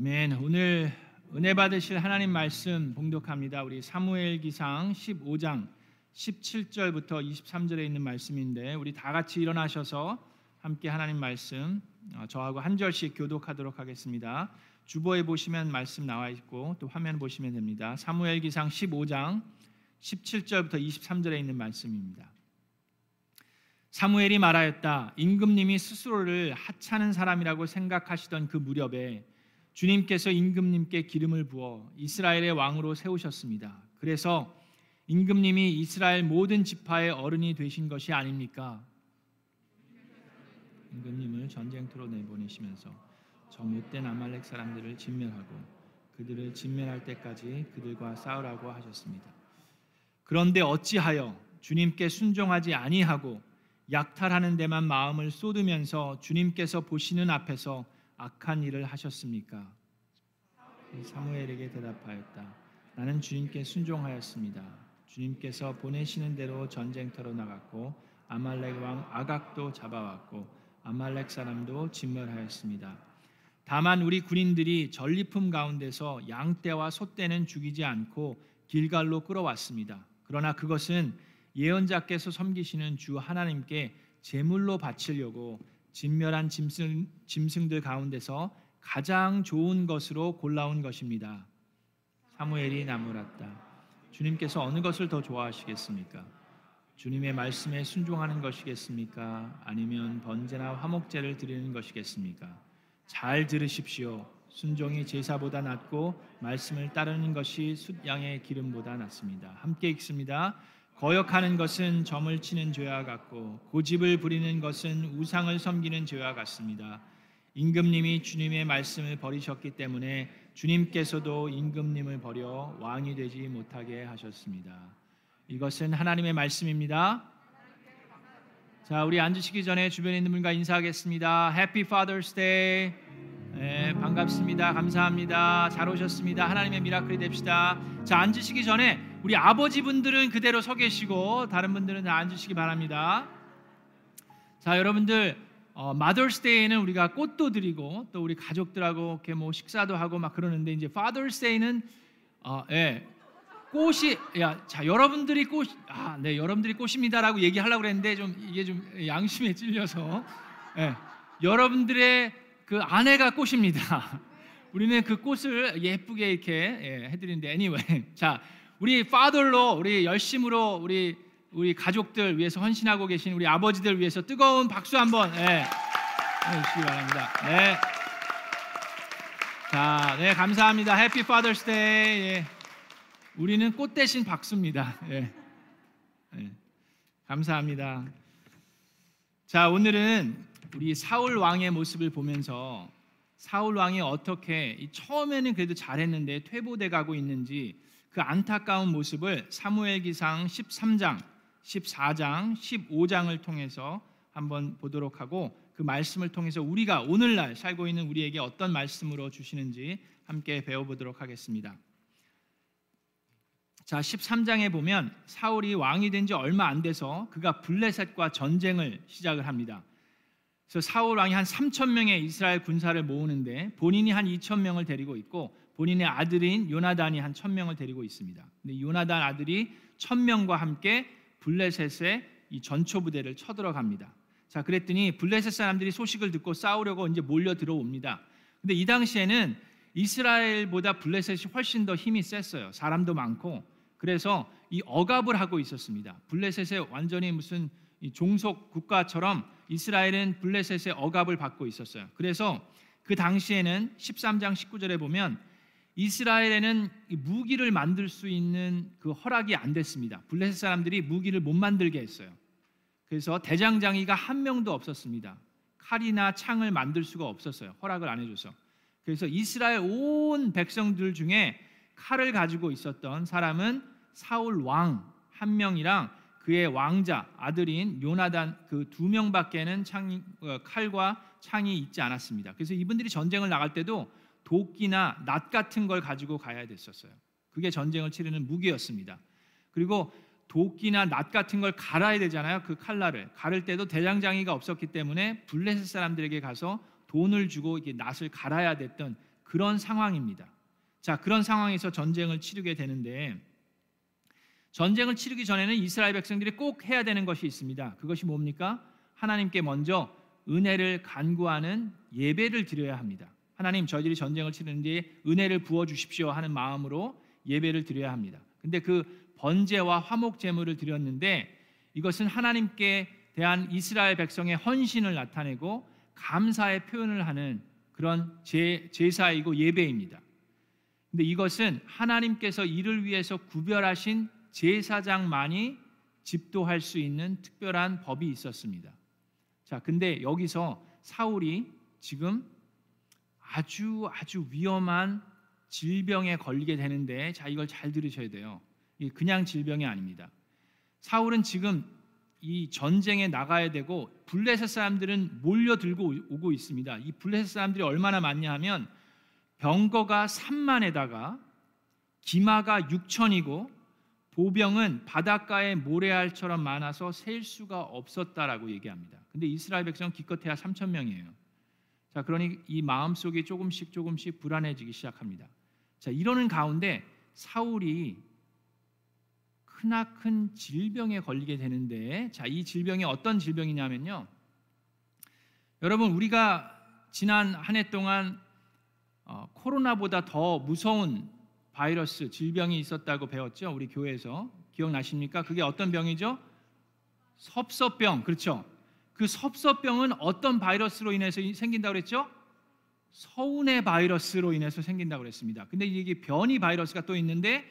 아멘. 오늘 은혜 받으실 하나님 말씀 봉독합니다. 우리 사무엘 기상 15장 17절부터 23절에 있는 말씀인데 우리 다 같이 일어나셔서 함께 하나님 말씀 어, 저하고 한 절씩 교독하도록 하겠습니다. 주보에 보시면 말씀 나와 있고 또 화면 보시면 됩니다. 사무엘 기상 15장 17절부터 23절에 있는 말씀입니다. 사무엘이 말하였다. 임금님이 스스로를 하찮은 사람이라고 생각하시던 그 무렵에 주님께서 임금님께 기름을 부어 이스라엘의 왕으로 세우셨습니다. 그래서 임금님이 이스라엘 모든 지파의 어른이 되신 것이 아닙니까? 임금님을 전쟁터로 내보내시면서 저 못된 아말렉 사람들을 진멸하고 그들을 진멸할 때까지 그들과 싸우라고 하셨습니다. 그런데 어찌하여 주님께 순종하지 아니하고 약탈하는 데만 마음을 쏟으면서 주님께서 보시는 앞에서 악한 일을 하셨습니까? 사무엘에게 대답하였다. 나는 주님께 순종하였습니다. 주님께서 보내시는 대로 전쟁터로 나갔고 아말렉 왕 아각도 잡아왔고 아말렉 사람도 진멸하였습니다. 다만 우리 군인들이 전리품 가운데서 양떼와 소떼는 죽이지 않고 길갈로 끌어왔습니다. 그러나 그것은 예언자께서 섬기시는 주 하나님께 제물로 바치려고 진멸한 짐승, 짐승들 가운데서 가장 좋은 것으로 골라온 것입니다. 사무엘이 나무랐다. 주님께서 어느 것을 더 좋아하시겠습니까? 주님의 말씀에 순종하는 것이겠습니까? 아니면 번제나 화목제를 드리는 것이겠습니까? 잘 들으십시오. 순종이 제사보다 낫고 말씀을 따르는 것이 숫양의 기름보다 낫습니다. 함께 읽습니다. 거역하는 것은 점을 치는 죄와 같고 고집을 부리는 것은 우상을 섬기는 죄와 같습니다. 임금님이 주님의 말씀을 버리셨기 때문에 주님께서도 임금님을 버려 왕이 되지 못하게 하셨습니다. 이것은 하나님의 말씀입니다. 자, 우리 앉으시기 전에 주변에 있는 분과 인사하겠습니다. Happy Father's Day. 네, 반갑습니다. 감사합니다. 잘 오셨습니다. 하나님의 미라클이 됩시다. 자, 앉으시기 전에 우리 아버지 분들은 그대로 서 계시고 다른 분들은 다 앉으시기 바랍니다. 자, 여러분들 어, 마더스데이는 우리가 꽃도 드리고 또 우리 가족들하고 이렇게 뭐 식사도 하고 막 그러는데 이제 파더스데이는 어, 예, 꽃이 야, 자 여러분들이 꽃, 아, 네, 여러분들이 꽃입니다라고 얘기하려고 그랬는데 좀 이게 좀 양심에 찔려서 예, 여러분들의 그 아내가 꽃입니다. 우리는 그 꽃을 예쁘게 이렇게 예, 해드리는데 anyway, 자 우리 파더로 우리 열심으로 우리 우리 가족들 위해서 헌신하고 계신 우리 아버지들 위해서 뜨거운 박수 한번 예, 해주시기 바랍니다. 네. 자, 네 감사합니다. Happy Father's Day. 예. 우리는 꽃 대신 박수입니다. 예. 예. 감사합니다. 자, 오늘은 우리 사울 왕의 모습을 보면서 사울 왕이 어떻게 처음에는 그래도 잘했는데 퇴보돼 가고 있는지 그 안타까운 모습을 사무엘기상 13장, 14장, 15장을 통해서 한번 보도록 하고 그 말씀을 통해서 우리가 오늘날 살고 있는 우리에게 어떤 말씀으로 주시는지 함께 배워보도록 하겠습니다. 자, 13장에 보면 사울이 왕이 된 지 얼마 안 돼서 그가 블레셋과 전쟁을 시작을 합니다. 그래서 사울 왕이 한 3천 명의 이스라엘 군사를 모으는데 본인이 한 2천 명을 데리고 있고 본인의 아들인 요나단이 한 1,000명을 데리고 있습니다. 근데 요나단 아들이 1,000명과 함께 블레셋의 이 전초 부대를 쳐들어갑니다. 자, 그랬더니 블레셋 사람들이 소식을 듣고 싸우려고 이제 몰려 들어옵니다. 근데 이 당시에는 이스라엘보다 블레셋이 훨씬 더 힘이 셌어요. 사람도 많고 그래서 이 억압을 하고 있었습니다. 블레셋의 완전히 무슨 종속 국가처럼 이스라엘은 블레셋의 억압을 받고 있었어요. 그래서 그 당시에는 13장 19절에 보면 이스라엘에는 무기를 만들 수 있는 그 허락이 안 됐습니다. 블레셋 사람들이 무기를 못 만들게 했어요. 그래서 대장장이가 한 명도 없었습니다. 칼이나 창을 만들 수가 없었어요. 허락을 안 해줘서. 그래서 이스라엘 온 백성들 중에 칼을 가지고 있었던 사람은 사울 왕 한 명이랑 그의 왕자 아들인 요나단 그 두 명밖에는 창, 어, 칼과 창이 있지 않았습니다. 그래서 이분들이 전쟁을 나갈 때도 도끼나 낫 같은 걸 가지고 가야 됐었어요. 그게 전쟁을 치르는 무기였습니다. 그리고 도끼나 낫 같은 걸 갈아야 되잖아요. 그 칼날을 가를 때도 대장장이가 없었기 때문에 블레셋 사람들에게 가서 돈을 주고 이게 낫을 갈아야 됐던 그런 상황입니다. 자, 그런 상황에서 전쟁을 치르게 되는데 전쟁을 치르기 전에는 이스라엘 백성들이 꼭 해야 되는 것이 있습니다. 그것이 뭡니까? 하나님께 먼저 은혜를 간구하는 예배를 드려야 합니다. 하나님 저희들이 전쟁을 치르는데 은혜를 부어 주십시오 하는 마음으로 예배를 드려야 합니다. 근데 그 번제와 화목 제물을 드렸는데 이것은 하나님께 대한 이스라엘 백성의 헌신을 나타내고 감사의 표현을 하는 그런 제, 제사이고 예배입니다. 근데 이것은 하나님께서 이를 위해서 구별하신 제사장만이 집도할 수 있는 특별한 법이 있었습니다. 자, 근데 여기서 사울이 지금 아주 아주 위험한 질병에 걸리게 되는데 자 이걸 잘 들으셔야 돼요. 이 그냥 질병이 아닙니다. 사울은 지금 이 전쟁에 나가야 되고 블레셋 사람들은 몰려들고 오고 있습니다. 이 블레셋 사람들이 얼마나 많냐 하면 병거가 3만에다가 기마가 6천이고 보병은 바닷가의 모래알처럼 많아서 셀 수가 없었다라고 얘기합니다. 근데 이스라엘 백성은 기껏해야 3천 명이에요. 자, 그러니 이 마음속이 조금씩 조금씩 불안해지기 시작합니다. 자, 이러는 가운데 사울이 크나큰 질병에 걸리게 되는데 자, 이 질병이 어떤 질병이냐면요. 여러분, 우리가 지난 한 해 동안 어, 코로나보다 더 무서운 바이러스 질병이 있었다고 배웠죠. 우리 교회에서 기억나십니까? 그게 어떤 병이죠? 섭섭병. 그렇죠. 그 섭섭병은 어떤 바이러스로 인해서 생긴다고 그랬죠? 서운의 바이러스로 인해서 생긴다고 그랬습니다. 근데 이게 변이 바이러스가 또 있는데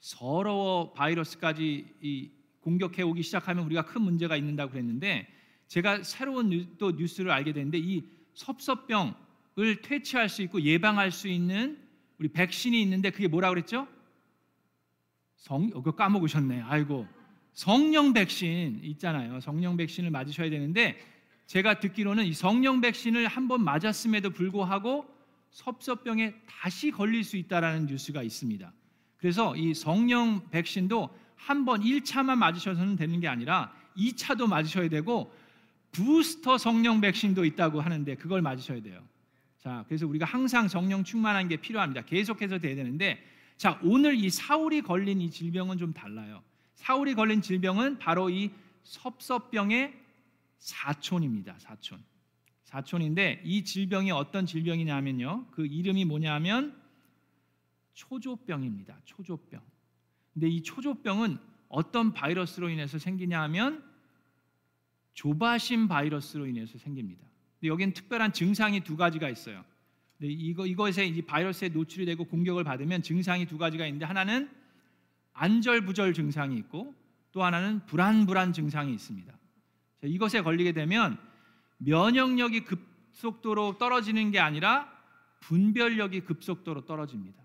서러워 바이러스까지 공격해 오기 시작하면 우리가 큰 문제가 있는다고 그랬는데 제가 새로운 또 뉴스를 알게 됐는데 이 섭섭병을 퇴치할 수 있고 예방할 수 있는 우리 백신이 있는데 그게 뭐라 그랬죠? 성, 어, 그 까먹으셨네. 아이고. 성령 백신 있잖아요. 성령 백신을 맞으셔야 되는데 제가 듣기로는 이 성령 백신을 한 번 맞았음에도 불구하고 섭섭병에 다시 걸릴 수 있다라는 뉴스가 있습니다. 그래서 이 성령 백신도 한 번 1차만 맞으셔서는 되는 게 아니라 2차도 맞으셔야 되고 부스터 성령 백신도 있다고 하는데 그걸 맞으셔야 돼요. 자, 그래서 우리가 항상 성령 충만한 게 필요합니다. 계속해서 돼야 되는데 자, 오늘 이 사울이 걸린 이 질병은 좀 달라요. 사울이 걸린 질병은 바로 이 섭섭병의 사촌입니다. 사촌. 사촌인데 이 질병이 어떤 질병이냐면요. 그 이름이 뭐냐면 초조병입니다. 초조병. 근데 이 초조병은 어떤 바이러스로 인해서 생기냐 하면 조바심 바이러스로 인해서 생깁니다. 근데 여기는 특별한 증상이 두 가지가 있어요. 근데 이거 이것에 이 바이러스에 노출이 되고 공격을 받으면 증상이 두 가지가 있는데 하나는 안절부절 증상이 있고 또 하나는 불안불안 증상이 있습니다. 이것에 걸리게 되면 면역력이 급속도로 떨어지는 게 아니라 분별력이 급속도로 떨어집니다.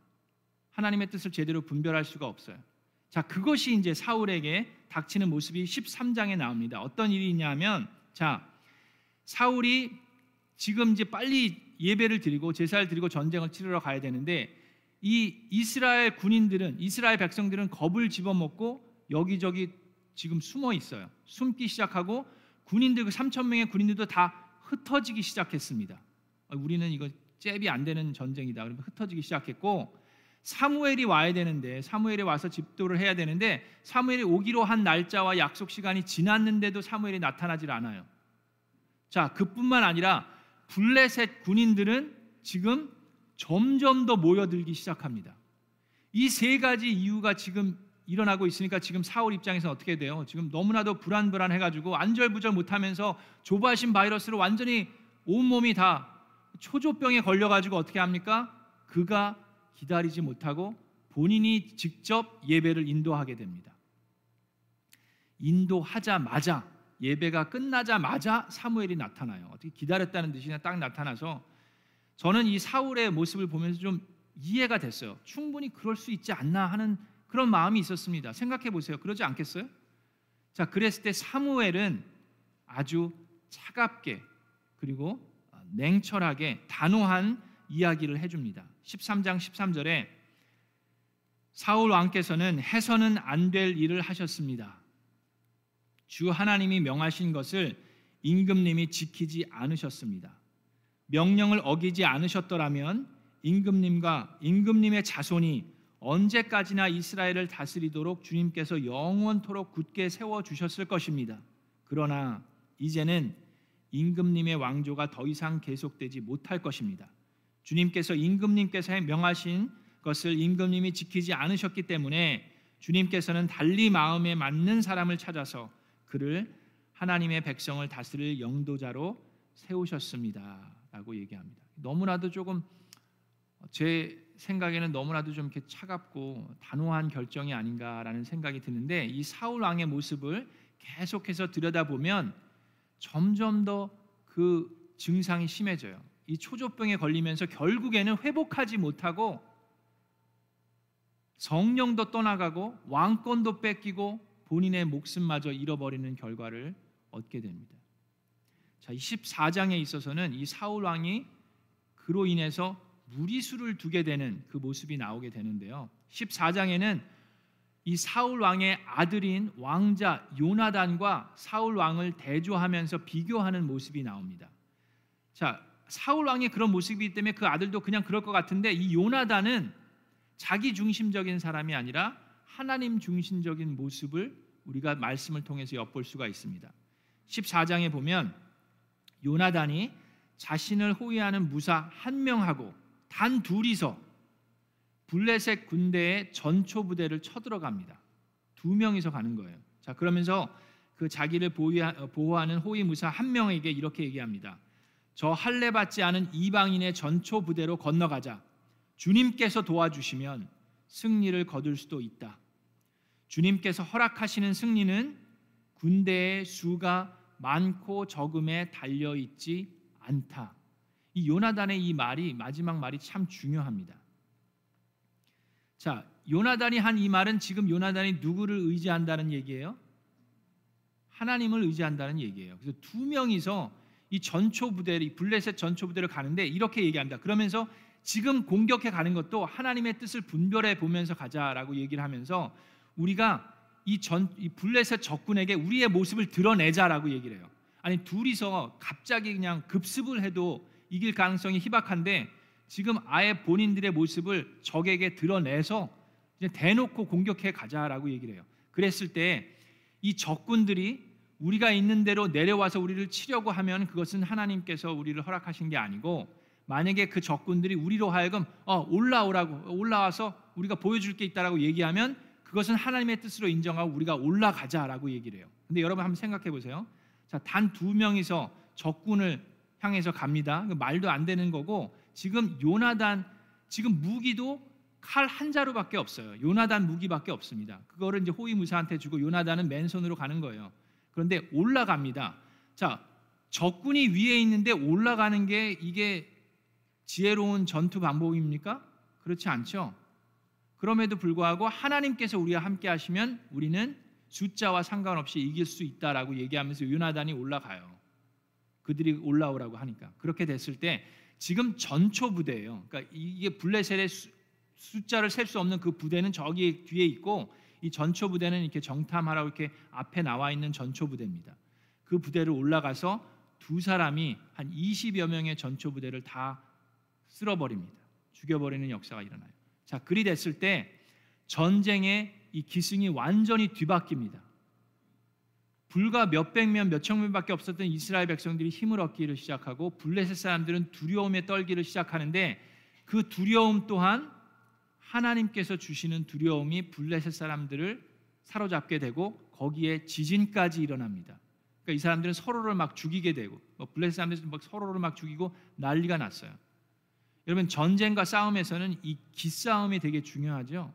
하나님의 뜻을 제대로 분별할 수가 없어요. 자, 그것이 이제 사울에게 닥치는 모습이 13장에 나옵니다. 어떤 일이 있냐면 자, 사울이 지금 이제 빨리 예배를 드리고 제사를 드리고 전쟁을 치르러 가야 되는데 이 이스라엘 군인들은 이스라엘 백성들은 겁을 집어먹고 여기저기 지금 숨어 있어요. 숨기 시작하고 군인들 그 3천 명의 군인들도 다 흩어지기 시작했습니다. 아, 우리는 이거 잽이 안 되는 전쟁이다. 그러면 흩어지기 시작했고 사무엘이 와야 되는데 사무엘이 와서 집도를 해야 되는데 사무엘이 오기로 한 날짜와 약속 시간이 지났는데도 사무엘이 나타나질 않아요. 자, 그뿐만 아니라 블레셋 군인들은 지금 점점 더 모여들기 시작합니다. 이 세 가지 이유가 지금 일어나고 있으니까 지금 사울 입장에서 어떻게 돼요? 지금 너무나도 불안불안해 가지고 안절부절 못 하면서 조바심 바이러스로 완전히 온 몸이 다 초조병에 걸려 가지고 어떻게 합니까? 그가 기다리지 못하고 본인이 직접 예배를 인도하게 됩니다. 인도하자마자 예배가 끝나자마자 사무엘이 나타나요. 어떻게 기다렸다는 듯이 딱 나타나서 저는 이 사울의 모습을 보면서 좀 이해가 됐어요. 충분히 그럴 수 있지 않나 하는 그런 마음이 있었습니다. 생각해 보세요. 그러지 않겠어요? 자, 그랬을 때 사무엘은 아주 차갑게 그리고 냉철하게 단호한 이야기를 해줍니다. 13장 13절에 사울 왕께서는 해서는 안 될 일을 하셨습니다. 주 하나님이 명하신 것을 임금님이 지키지 않으셨습니다. 명령을 어기지 않으셨더라면 임금님과 임금님의 자손이 언제까지나 이스라엘을 다스리도록 주님께서 영원토록 굳게 세워 주셨을 것입니다. 그러나 이제는 임금님의 왕조가 더 이상 계속되지 못할 것입니다. 주님께서 임금님께서 명하신 것을 임금님이 지키지 않으셨기 때문에 주님께서는 달리 마음에 맞는 사람을 찾아서 그를 하나님의 백성을 다스릴 영도자로 세우셨습니다 라고 얘기합니다. 너무나도 조금 제 생각에는 너무나도 좀 이렇게 차갑고 단호한 결정이 아닌가라는 생각이 드는데 이 사울 왕의 모습을 계속해서 들여다보면 점점 더 그 증상이 심해져요. 이 초조병에 걸리면서 결국에는 회복하지 못하고 성령도 떠나가고 왕권도 뺏기고 본인의 목숨마저 잃어버리는 결과를 얻게 됩니다. 자, 14장에 있어서는 이 사울 왕이 그로 인해서 무리수를 두게 되는 그 모습이 나오게 되는데요. 14장에는 이 사울 왕의 아들인 왕자 요나단과 사울 왕을 대조하면서 비교하는 모습이 나옵니다. 자, 사울 왕의 그런 모습이기 때문에 그 아들도 그냥 그럴 것 같은데 이 요나단은 자기 중심적인 사람이 아니라 하나님 중심적인 모습을 우리가 말씀을 통해서 엿볼 수가 있습니다. 14장에 보면 요나단이 자신을 호위하는 무사 한 명하고 단 둘이서 블레셋 군대의 전초 부대를 쳐들어갑니다. 두 명이서 가는 거예요. 자 그러면서 그 자기를 보호하는 호위 무사 한 명에게 이렇게 얘기합니다. 저 할례 받지 않은 이방인의 전초 부대로 건너가자. 주님께서 도와주시면 승리를 거둘 수도 있다. 주님께서 허락하시는 승리는 군대의 수가 많고 적음에 달려 있지 않다. 이 요나단의 이 말이 마지막 말이 참 중요합니다. 자, 요나단이 한 이 말은 지금 요나단이 누구를 의지한다는 얘기예요? 하나님을 의지한다는 얘기예요. 그래서 두 명이서 이 전초 부대를 블레셋 전초 부대를 가는데 이렇게 얘기합니다. 그러면서 지금 공격해 가는 것도 하나님의 뜻을 분별해 보면서 가자라고 얘기를 하면서 우리가 이 전 이 블레셋 적군에게 우리의 모습을 드러내자라고 얘기를 해요. 아니 둘이서 갑자기 그냥 급습을 해도 이길 가능성이 희박한데 지금 아예 본인들의 모습을 적에게 드러내서 이제 대놓고 공격해 가자라고 얘기를 해요. 그랬을 때 이 적군들이 우리가 있는 대로 내려와서 우리를 치려고 하면 그것은 하나님께서 우리를 허락하신 게 아니고 만약에 그 적군들이 우리로 하여금 어, 올라오라고 올라와서 우리가 보여줄 게 있다라고 얘기하면 그것은 하나님의 뜻으로 인정하고 우리가 올라가자라고 얘기를 해요. 근데 여러분 한번 생각해 보세요. 자, 단 두 명이서 적군을 향해서 갑니다. 그 말도 안 되는 거고 지금 요나단 지금 무기도 칼 한 자루밖에 없어요. 요나단 무기밖에 없습니다. 그거를 이제 호위무사한테 주고 요나단은 맨손으로 가는 거예요. 그런데 올라갑니다. 자, 적군이 위에 있는데 올라가는 게 이게 지혜로운 전투 방법입니까? 그렇지 않죠. 그럼에도 불구하고 하나님께서 우리와 함께 하시면 우리는 숫자와 상관없이 이길 수 있다라고 얘기하면서 요나단이 올라가요. 그들이 올라오라고 하니까 그렇게 됐을 때 지금 전초 부대예요. 그러니까 이게 블레셋의 숫자를 셀 수 없는 그 부대는 저기 뒤에 있고 이 전초 부대는 이렇게 정탐하라고 이렇게 앞에 나와 있는 전초 부대입니다. 그 부대를 올라가서 두 사람이 한 20여 명의 전초 부대를 다 쓸어버립니다. 죽여버리는 역사가 일어나요. 자, 그리 됐을 때 전쟁의 이 기승이 완전히 뒤바뀝니다. 불과 몇백 명, 몇천 명밖에 없었던 이스라엘 백성들이 힘을 얻기를 시작하고 블레셋 사람들은 두려움에 떨기를 시작하는데 그 두려움 또한 하나님께서 주시는 두려움이 블레셋 사람들을 사로잡게 되고 거기에 지진까지 일어납니다. 그러니까 이 사람들은 서로를 막 죽이게 되고 뭐 블레셋 사람들은 막 서로를 막 죽이고 난리가 났어요. 여러분 전쟁과 싸움에서는 이 기싸움이 되게 중요하죠.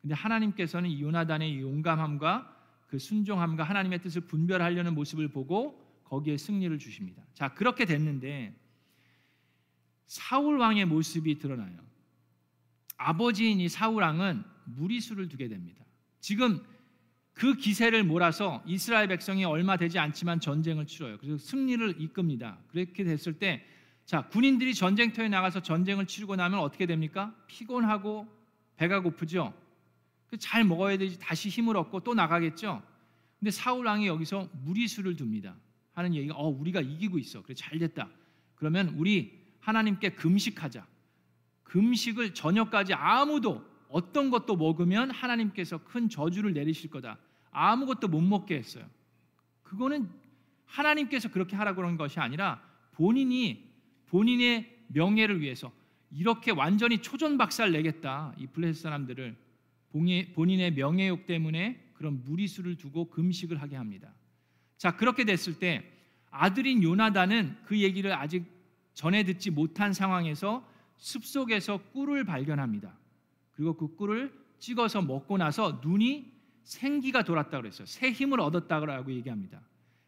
근데 하나님께서는 이 요나단의 용감함과 그 순종함과 하나님의 뜻을 분별하려는 모습을 보고 거기에 승리를 주십니다. 자, 그렇게 됐는데 사울 왕의 모습이 드러나요. 아버지인 이 사울 왕은 무리수를 두게 됩니다. 지금 그 기세를 몰아서 이스라엘 백성이 얼마 되지 않지만 전쟁을 치러요. 그래서 승리를 이끕니다. 그렇게 됐을 때 자, 군인들이 전쟁터에 나가서 전쟁을 치르고 나면 어떻게 됩니까? 피곤하고 배가 고프죠. 그잘 먹어야 되지 다시 힘을 얻고 또 나가겠죠. 근데 사울 왕이 여기서 무리수를 둡니다. 하는 얘기가 어 우리가 이기고 있어. 그래 잘 됐다. 그러면 우리 하나님께 금식하자. 금식을 저녁까지 아무도 어떤 것도 먹으면 하나님께서 큰 저주를 내리실 거다. 아무것도 못 먹게 했어요. 그거는 하나님께서 그렇게 하라고 그런 것이 아니라 본인이 본인의 명예를 위해서 이렇게 완전히 초전박살 내겠다. 이 블레셋 사람들을 본인의 명예욕 때문에 그런 무리수를 두고 금식을 하게 합니다. 자, 그렇게 됐을 때 아들인 요나단은 그 얘기를 아직 전해 듣지 못한 상황에서 숲속에서 꿀을 발견합니다. 그리고 그 꿀을 찍어서 먹고 나서 눈이 생기가 돌았다 그랬어요. 새 힘을 얻었다고 얘기합니다.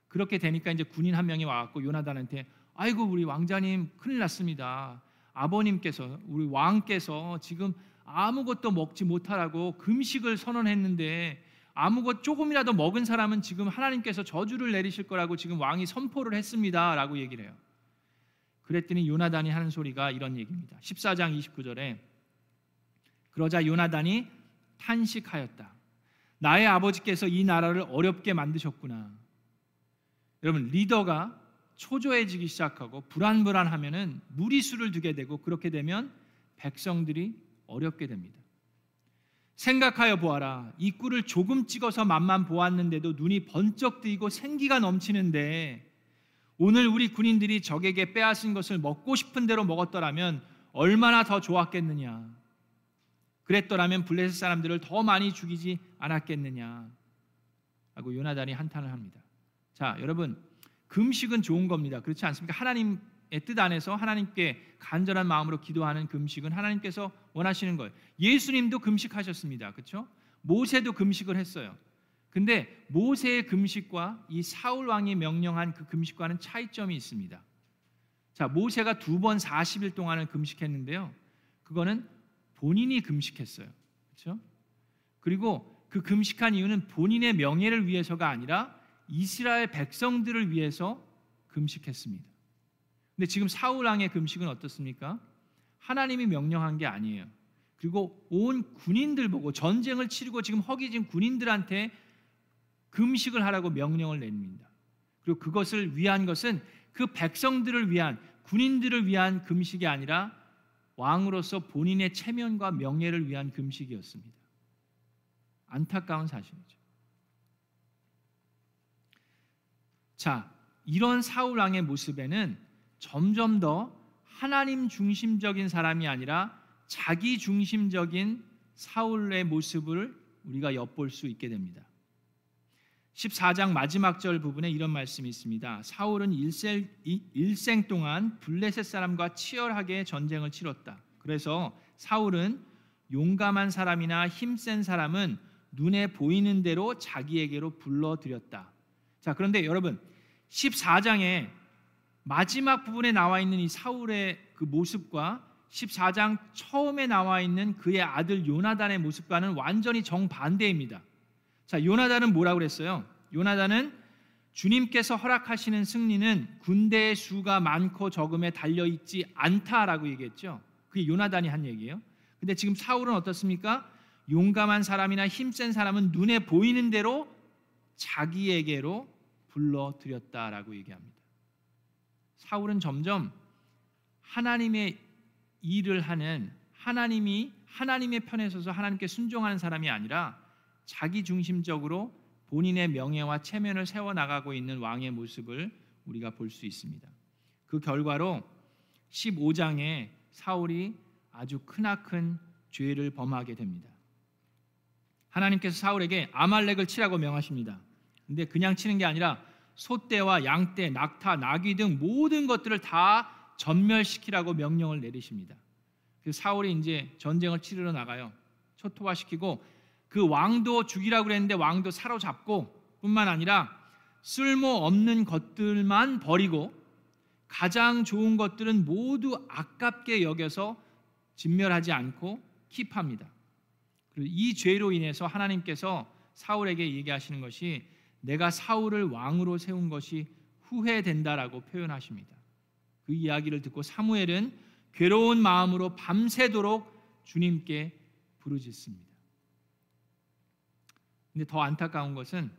그렇게 되니까 이제 군인 한 명이 와갖고 요나단한테 아이고 우리 왕자님 큰일 났습니다. 아버님께서 우리 왕께서 지금 아무것도 먹지 못하라고 금식을 선언했는데 아무것 조금이라도 먹은 사람은 지금 하나님께서 저주를 내리실 거라고 지금 왕이 선포를 했습니다라고 얘기를 해요. 그랬더니 요나단이 하는 소리가 이런 얘기입니다. 14장 29절에 그러자 요나단이 탄식하였다. 나의 아버지께서 이 나라를 어렵게 만드셨구나. 여러분 리더가 초조해지기 시작하고 불안불안하면은 무리수를 두게 되고 그렇게 되면 백성들이 어렵게 됩니다. 생각하여 보아라. 이 꿀을 조금 찍어서 맛만 보았는데도 눈이 번쩍 뜨이고 생기가 넘치는데 오늘 우리 군인들이 적에게 빼앗은 것을 먹고 싶은 대로 먹었더라면 얼마나 더 좋았겠느냐. 그랬더라면 블레셋 사람들을 더 많이 죽이지 않았겠느냐. 하고 요나단이 한탄을 합니다. 자, 여러분 금식은 좋은 겁니다. 그렇지 않습니까? 하나님 뜻 안에서 하나님께 간절한 마음으로 기도하는 금식은 하나님께서 원하시는 거예요. 예수님도 금식하셨습니다. 그렇죠? 모세도 금식을 했어요. 근데 모세의 금식과 이 사울 왕이 명령한 그 금식과는 차이점이 있습니다. 자, 모세가 두 번 40일 동안을 금식했는데요. 그거는 본인이 금식했어요. 그렇죠? 그리고 그 금식한 이유는 본인의 명예를 위해서가 아니라 이스라엘 백성들을 위해서 금식했습니다. 근데 지금 사울 왕의 금식은 어떻습니까? 하나님이 명령한 게 아니에요. 그리고 온 군인들 보고 전쟁을 치르고 지금 허기진 군인들한테 금식을 하라고 명령을 냅니다. 그리고 그것을 위한 것은 그 백성들을 위한 군인들을 위한 금식이 아니라 왕으로서 본인의 체면과 명예를 위한 금식이었습니다. 안타까운 사실이죠. 자, 이런 사울 왕의 모습에는 점점 더 하나님 중심적인 사람이 아니라 자기 중심적인 사울의 모습을 우리가 엿볼 수 있게 됩니다. 14장 마지막 절 부분에 이런 말씀이 있습니다. 사울은 일생, 일생 동안 블레셋 사람과 치열하게 전쟁을 치렀다. 그래서 사울은 용감한 사람이나 힘센 사람은 눈에 보이는 대로 자기에게로 불러들였다. 자, 그런데 여러분 14장에 마지막 부분에 나와 있는 이 사울의 그 모습과 14장 처음에 나와 있는 그의 아들 요나단의 모습과는 완전히 정반대입니다. 자, 요나단은 뭐라고 그랬어요? 요나단은 주님께서 허락하시는 승리는 군대의 수가 많고 적음에 달려 있지 않다라고 얘기했죠. 그게 요나단이 한 얘기예요. 근데 지금 사울은 어떻습니까? 용감한 사람이나 힘센 사람은 눈에 보이는 대로 자기에게로 불러들였다라고 얘기합니다. 사울은 점점 하나님의 일을 하는 하나님이 하나님의 편에 서서 하나님께 순종하는 사람이 아니라 자기 중심적으로 본인의 명예와 체면을 세워 나가고 있는 왕의 모습을 우리가 볼 수 있습니다. 그 결과로 15장에 사울이 아주 크나큰 죄를 범하게 됩니다. 하나님께서 사울에게 아말렉을 치라고 명하십니다. 근데 그냥 치는 게 아니라 소떼와 양떼, 낙타, 나귀 등 모든 것들을 다 전멸시키라고 명령을 내리십니다. 그 사울이 이제 전쟁을 치르러 나가요. 초토화시키고 그 왕도 죽이라고 그랬는데 왕도 사로잡고 뿐만 아니라 쓸모 없는 것들만 버리고 가장 좋은 것들은 모두 아깝게 여겨서 진멸하지 않고 킵합니다. 그리고 이 죄로 인해서 하나님께서 사울에게 얘기하시는 것이 내가 사울을 왕으로 세운 것이 후회된다라고 표현하십니다. 그 이야기를 듣고 사무엘은 괴로운 마음으로 밤새도록 주님께 부르짖습니다. 근데 더 안타까운 것은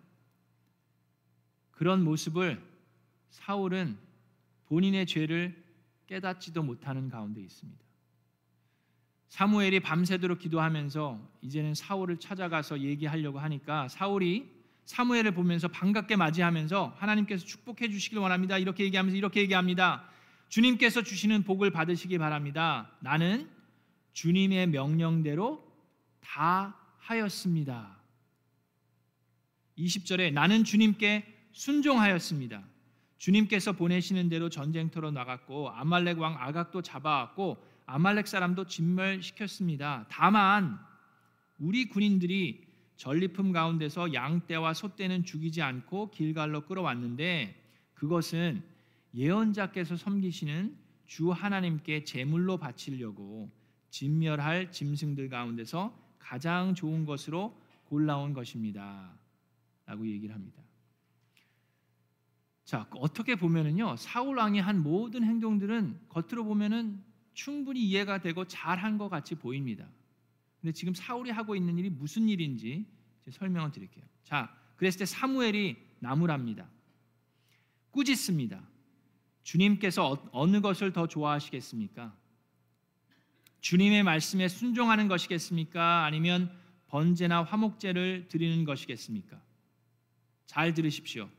그런 모습을 사울은 본인의 죄를 깨닫지도 못하는 가운데 있습니다. 사무엘이 밤새도록 기도하면서 이제는 사울을 찾아가서 얘기하려고 하니까 사울이 사무엘을 보면서 반갑게 맞이하면서 하나님께서 축복해 주시길 원합니다. 이렇게 얘기하면서 이렇게 얘기합니다. 주님께서 주시는 복을 받으시기 바랍니다. 나는 주님의 명령대로 다 하였습니다. 20절에 나는 주님께 순종하였습니다. 주님께서 보내시는 대로 전쟁터로 나갔고 아말렉 왕 아각도 잡아왔고 아말렉 사람도 진멸시켰습니다. 다만 우리 군인들이 전리품 가운데서 양떼와 소떼는 죽이지 않고 길갈로 끌어왔는데 그것은 예언자께서 섬기시는 주 하나님께 제물로 바치려고 진멸할 짐승들 가운데서 가장 좋은 것으로 골라온 것입니다. 라고 얘기를 합니다. 자, 어떻게 보면은요. 사울 왕이 한 모든 행동들은 겉으로 보면은 충분히 이해가 되고 잘한 것 같이 보입니다. 근데 지금 사울이 하고 있는 일이 무슨 일인지 설명을 드릴게요. 자, 그랬을 때 사무엘이 나무랍니다. 꾸짖습니다. 주님께서 어, 어느 것을 더 좋아하시겠습니까? 주님의 말씀에 순종하는 것이겠습니까? 아니면 번제나 화목제를 드리는 것이겠습니까? 잘 들으십시오.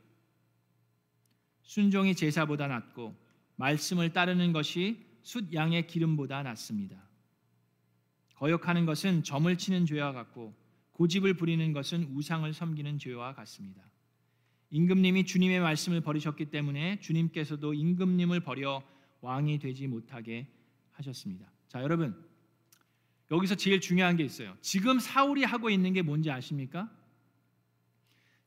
순종이 제사보다 낫고 말씀을 따르는 것이 숫 양의 기름보다 낫습니다. 거역하는 것은 점을 치는 죄와 같고 고집을 부리는 것은 우상을 섬기는 죄와 같습니다. 임금님이 주님의 말씀을 버리셨기 때문에 주님께서도 임금님을 버려 왕이 되지 못하게 하셨습니다. 자, 여러분. 여기서 제일 중요한 게 있어요. 지금 사울이 하고 있는 게 뭔지 아십니까?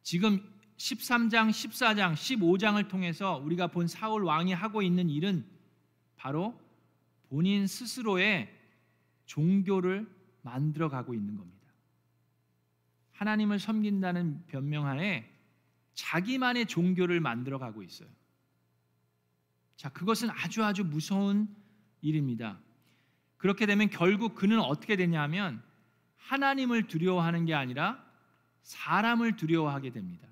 지금 13장, 14장, 15장을 통해서 우리가 본 사울 왕이 하고 있는 일은 바로 본인 스스로의 종교를 만들어 가고 있는 겁니다. 하나님을 섬긴다는 변명하에 자기만의 종교를 만들어 가고 있어요. 자, 그것은 아주 아주 무서운 일입니다. 그렇게 되면 결국 그는 어떻게 되냐면 하나님을 두려워하는 게 아니라 사람을 두려워하게 됩니다.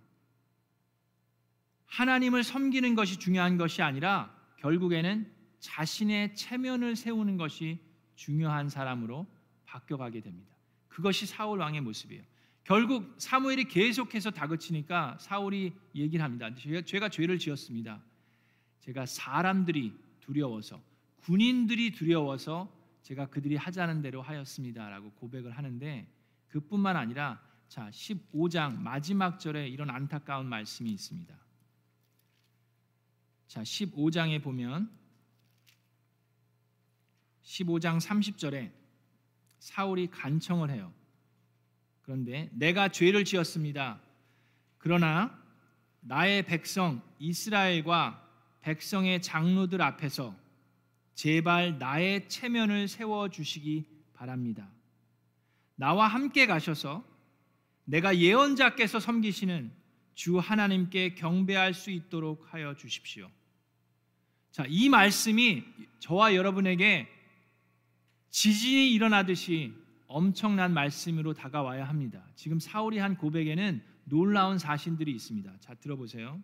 하나님을 섬기는 것이 중요한 것이 아니라 결국에는 자신의 체면을 세우는 것이 중요한 사람으로 바뀌어가게 됩니다. 그것이 사울 왕의 모습이에요. 결국 사무엘이 계속해서 다그치니까 사울이 얘기를 합니다. 제가, 죄를 지었습니다. 제가 사람들이 두려워서 군인들이 두려워서 제가 그들이 하자는 대로 하였습니다라고 고백을 하는데 그뿐만 아니라 자 15장 마지막 절에 이런 안타까운 말씀이 있습니다. 자, 15장에 보면 15장 30절에 사울이 간청을 해요. 그런데 내가 죄를 지었습니다. 그러나 나의 백성 이스라엘과 백성의 장로들 앞에서 제발 나의 체면을 세워 주시기 바랍니다. 나와 함께 가셔서 내가 예언자께서 섬기시는 주 하나님께 경배할 수 있도록 하여 주십시오. 자, 이 말씀이 저와 여러분에게 지진이 일어나듯이 엄청난 말씀으로 다가와야 합니다. 지금 사울이 한 고백에는 놀라운 사실들이 있습니다. 자, 들어보세요.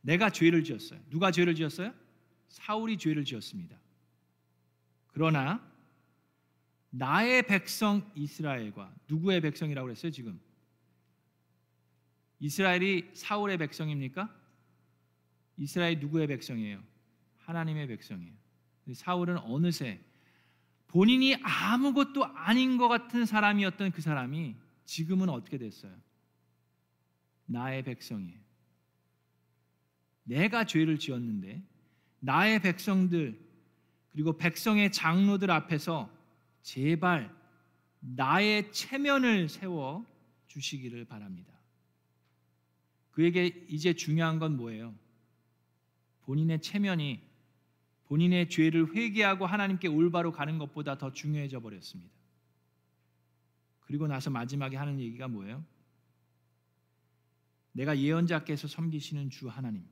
내가 죄를 지었어요. 누가 죄를 지었어요? 사울이 죄를 지었습니다. 그러나 나의 백성 이스라엘과 누구의 백성이라고 그랬어요, 지금? 이스라엘이 사울의 백성입니까? 이스라엘 누구의 백성이에요? 하나님의 백성이에요. 사울은 어느새 본인이 아무것도 아닌 것 같은 사람이었던 그 사람이 지금은 어떻게 됐어요? 나의 백성이에요. 내가 죄를 지었는데 나의 백성들 그리고 백성의 장로들 앞에서 제발 나의 체면을 세워 주시기를 바랍니다. 그에게 이제 중요한 건 뭐예요? 본인의 체면이 본인의 죄를 회개하고 하나님께 올바로 가는 것보다 더 중요해져 버렸습니다. 그리고 나서 마지막에 하는 얘기가 뭐예요? 내가 예언자께서 섬기시는 주 하나님.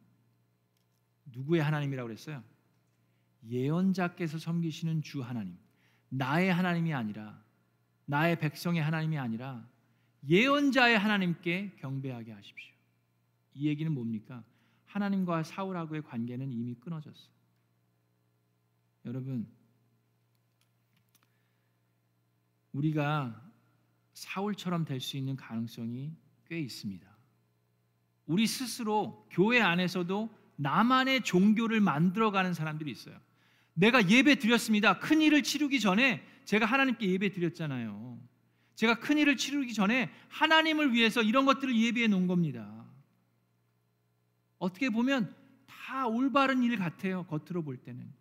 누구의 하나님이라고 그랬어요? 예언자께서 섬기시는 주 하나님. 나의 하나님이 아니라 나의 백성의 하나님이 아니라 예언자의 하나님께 경배하게 하십시오. 이 얘기는 뭡니까? 하나님과 사울하고의 관계는 이미 끊어졌어. 여러분, 우리가 사울처럼 될 수 있는 가능성이 꽤 있습니다. 우리 스스로 교회 안에서도 나만의 종교를 만들어가는 사람들이 있어요. 내가 예배 드렸습니다. 큰 일을 치르기 전에 제가 하나님께 예배 드렸잖아요. 제가 큰 일을 치르기 전에 하나님을 위해서 이런 것들을 예배해 놓은 겁니다. 어떻게 보면 다 올바른 일 같아요. 겉으로 볼 때는.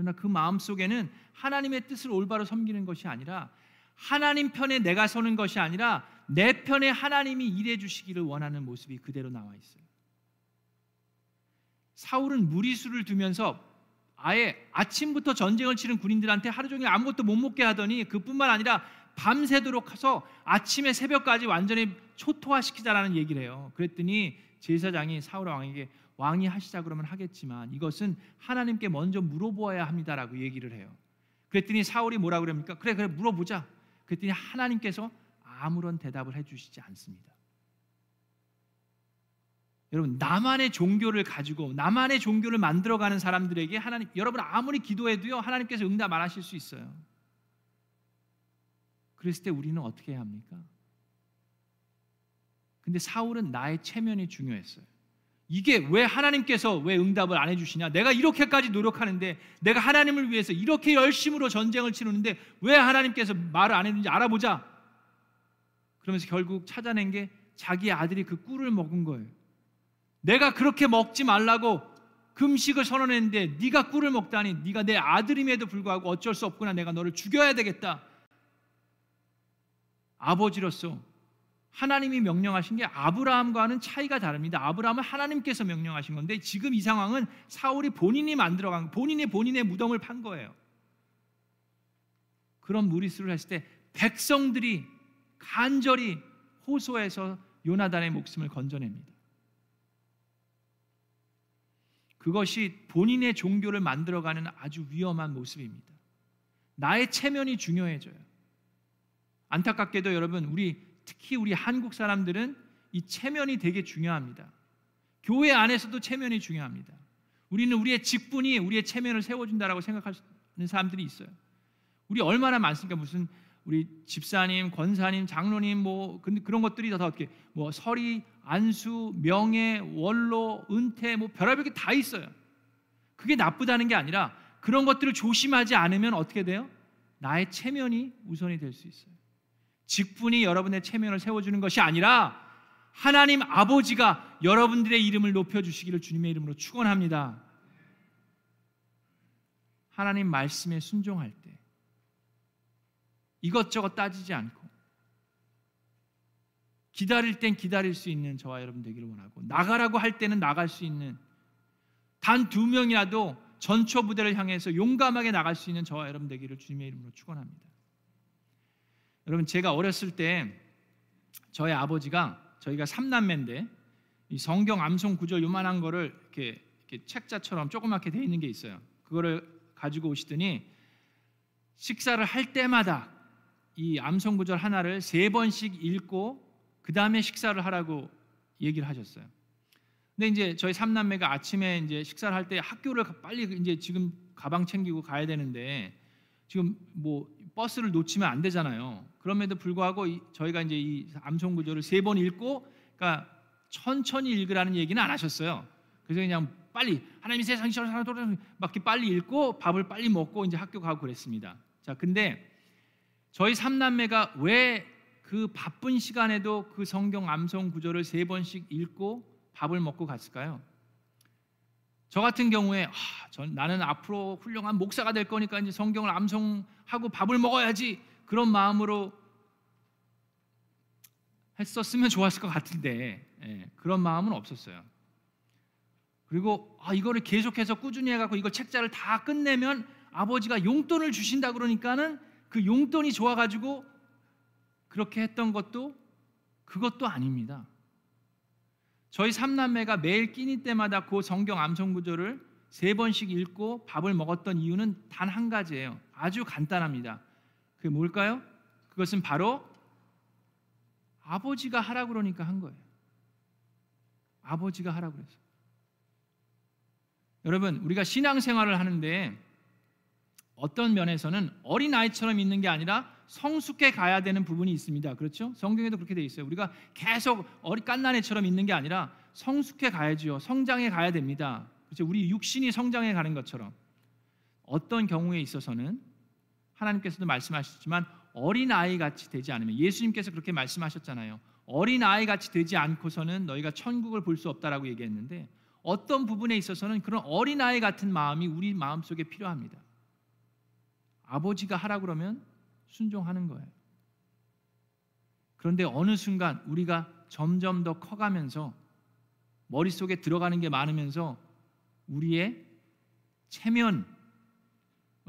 그러나 그 마음 속에는 하나님의 뜻을 올바로 섬기는 것이 아니라 하나님 편에 내가 서는 것이 아니라 내 편에 하나님이 일해 주시기를 원하는 모습이 그대로 나와 있어요. 사울은 무리수를 두면서 아예 아침부터 전쟁을 치른 군인들한테 하루 종일 아무것도 못 먹게 하더니 그뿐만 아니라 밤새도록 해서 아침에 새벽까지 완전히 초토화시키자라는 얘기를 해요. 그랬더니 제사장이 사울 왕에게 왕이 하시자 그러면 하겠지만 이것은 하나님께 먼저 물어보아야 합니다라고 얘기를 해요. 그랬더니 사울이 뭐라 그럽니까? 그래 그래 물어보자. 그랬더니 하나님께서 아무런 대답을 해주시지 않습니다. 여러분 나만의 종교를 가지고 나만의 종교를 만들어가는 사람들에게 하나님 여러분 아무리 기도해도요 하나님께서 응답 안 하실 수 있어요. 그랬을 때 우리는 어떻게 해야 합니까? 근데 사울은 나의 체면이 중요했어요. 이게 왜 하나님께서 왜 응답을 안 해주시냐? 내가 이렇게까지 노력하는데 내가 하나님을 위해서 이렇게 열심으로 전쟁을 치르는데 왜 하나님께서 말을 안 했는지 알아보자. 그러면서 결국 찾아낸 게 자기 아들이 그 꿀을 먹은 거예요. 내가 그렇게 먹지 말라고 금식을 선언했는데 네가 꿀을 먹다니 네가 내 아들임에도 불구하고 어쩔 수 없구나 내가 너를 죽여야 되겠다. 아버지로서 하나님이 명령하신 게 아브라함과는 차이가 다릅니다. 아브라함은 하나님께서 명령하신 건데 지금 이 상황은 사울이 본인이 만들어간 본인이 본인의 무덤을 판 거예요. 그런 무리수를 했을 때 백성들이 간절히 호소해서 요나단의 목숨을 건져냅니다. 그것이 본인의 종교를 만들어가는 아주 위험한 모습입니다. 나의 체면이 중요해져요. 안타깝게도 여러분 우리 특히 우리 한국 사람들은 이 체면이 되게 중요합니다. 교회 안에서도 체면이 중요합니다. 우리는 우리의 직분이 우리의 체면을 세워준다라고 생각하는 사람들이 있어요. 우리 얼마나 많습니까? 무슨 우리 집사님, 권사님, 장로님 뭐 그런 것들이 다 어떻게 뭐 서리, 안수, 명예, 원로, 은퇴 뭐 별의별 게 다 있어요. 그게 나쁘다는 게 아니라 그런 것들을 조심하지 않으면 어떻게 돼요? 나의 체면이 우선이 될 수 있어요. 직분이 여러분의 체면을 세워주는 것이 아니라 하나님 아버지가 여러분들의 이름을 높여주시기를 주님의 이름으로 축원합니다. 하나님 말씀에 순종할 때 이것저것 따지지 않고 기다릴 땐 기다릴 수 있는 저와 여러분 되기를 원하고 나가라고 할 때는 나갈 수 있는 단 두 명이라도 전초 부대를 향해서 용감하게 나갈 수 있는 저와 여러분 되기를 주님의 이름으로 축원합니다. 여러분 제가 어렸을 때 저희 아버지가 저희가 삼남매인데 이 성경 암송 구절 요만한 거를 이렇게, 이렇게 책자처럼 조그맣게 돼 있는 게 있어요. 그거를 가지고 오시더니 식사를 할 때마다 이 암송 구절 하나를 세 번씩 읽고 그 다음에 식사를 하라고 얘기를 하셨어요. 근데 이제 저희 삼남매가 아침에 이제 식사를 할 때 학교를 빨리 이제 지금 가방 챙기고 가야 되는데 지금 뭐 버스를 놓치면 안 되잖아요. 그럼에도 불구하고 저희가 이제 이 암송 구조를 세번 읽고 그러니까 천천히 읽으라는 얘기는 안 하셨어요. 그래서 그냥 빨리 하나님이 세상이 저를 돌아 막 빨리 읽고 밥을 빨리 먹고 이제 학교 가고 그랬습니다. 자, 근데 저희 삼남매가 왜 그 바쁜 시간에도 그 성경 암송 구조를 세 번씩 읽고 밥을 먹고 갔을까요? 저 같은 경우에 아, 전 나는 앞으로 훌륭한 목사가 될 거니까 이제 성경을 암송하고 밥을 먹어야지 그런 마음으로 했었으면 좋았을 것 같은데 예, 그런 마음은 없었어요. 그리고 아, 이거를 계속해서 꾸준히 해갖고 이걸 책자를 다 끝내면 아버지가 용돈을 주신다 그러니까는 그 용돈이 좋아가지고 그렇게 했던 것도 그것도 아닙니다. 저희 삼남매가 매일 끼니 때마다 그 성경 암송 구조를 세 번씩 읽고 밥을 먹었던 이유는 단 한 가지예요. 아주 간단합니다. 그게 뭘까요? 그것은 바로 아버지가 하라 그러니까 한 거예요. 아버지가 하라 그래서. 여러분, 우리가 신앙생활을 하는데 어떤 면에서는 어린 아이처럼 있는 게 아니라 성숙해 가야 되는 부분이 있습니다. 그렇죠? 성경에도 그렇게 돼 있어요. 우리가 계속 어리 깐난애처럼 있는 게 아니라 성숙해 가야지요. 성장해 가야 됩니다. 그렇죠? 우리 육신이 성장해 가는 것처럼 어떤 경우에 있어서는 하나님께서도 말씀하셨지만 어린 아이 같이 되지 않으면 예수님께서 그렇게 말씀하셨잖아요. 어린 아이 같이 되지 않고서는 너희가 천국을 볼 수 없다라고 얘기했는데 어떤 부분에 있어서는 그런 어린 아이 같은 마음이 우리 마음 속에 필요합니다. 아버지가 하라 그러면 순종하는 거예요. 그런데 어느 순간 우리가 점점 더 커가면서 머릿속에 들어가는 게 많으면서 우리의 체면을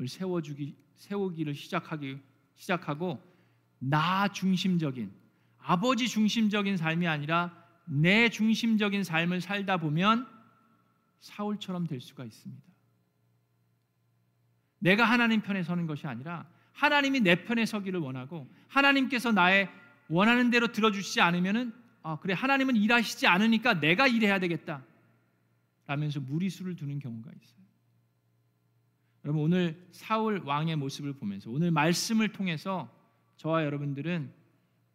세워주기 세우기를 시작하기 시작하고 나 중심적인 아버지 중심적인 삶이 아니라 내 중심적인 삶을 살다 보면 사울처럼 될 수가 있습니다. 내가 하나님 편에 서는 것이 아니라 하나님이 내 편에 서기를 원하고 하나님께서 나의 원하는 대로 들어주시지 않으면은 아 그래 하나님은 일하시지 않으니까 내가 일해야 되겠다 라면서 무리수를 두는 경우가 있어요. 여러분 오늘 사울 왕의 모습을 보면서 오늘 말씀을 통해서 저와 여러분들은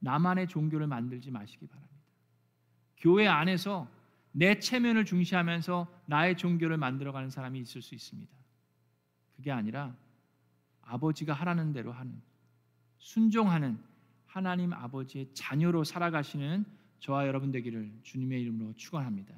나만의 종교를 만들지 마시기 바랍니다. 교회 안에서 내 체면을 중시하면서 나의 종교를 만들어가는 사람이 있을 수 있습니다. 그게 아니라 아버지가 하라는 대로 하는 순종하는 하나님 아버지의 자녀로 살아가시는 저와 여러분 되기를 주님의 이름으로 축원합니다.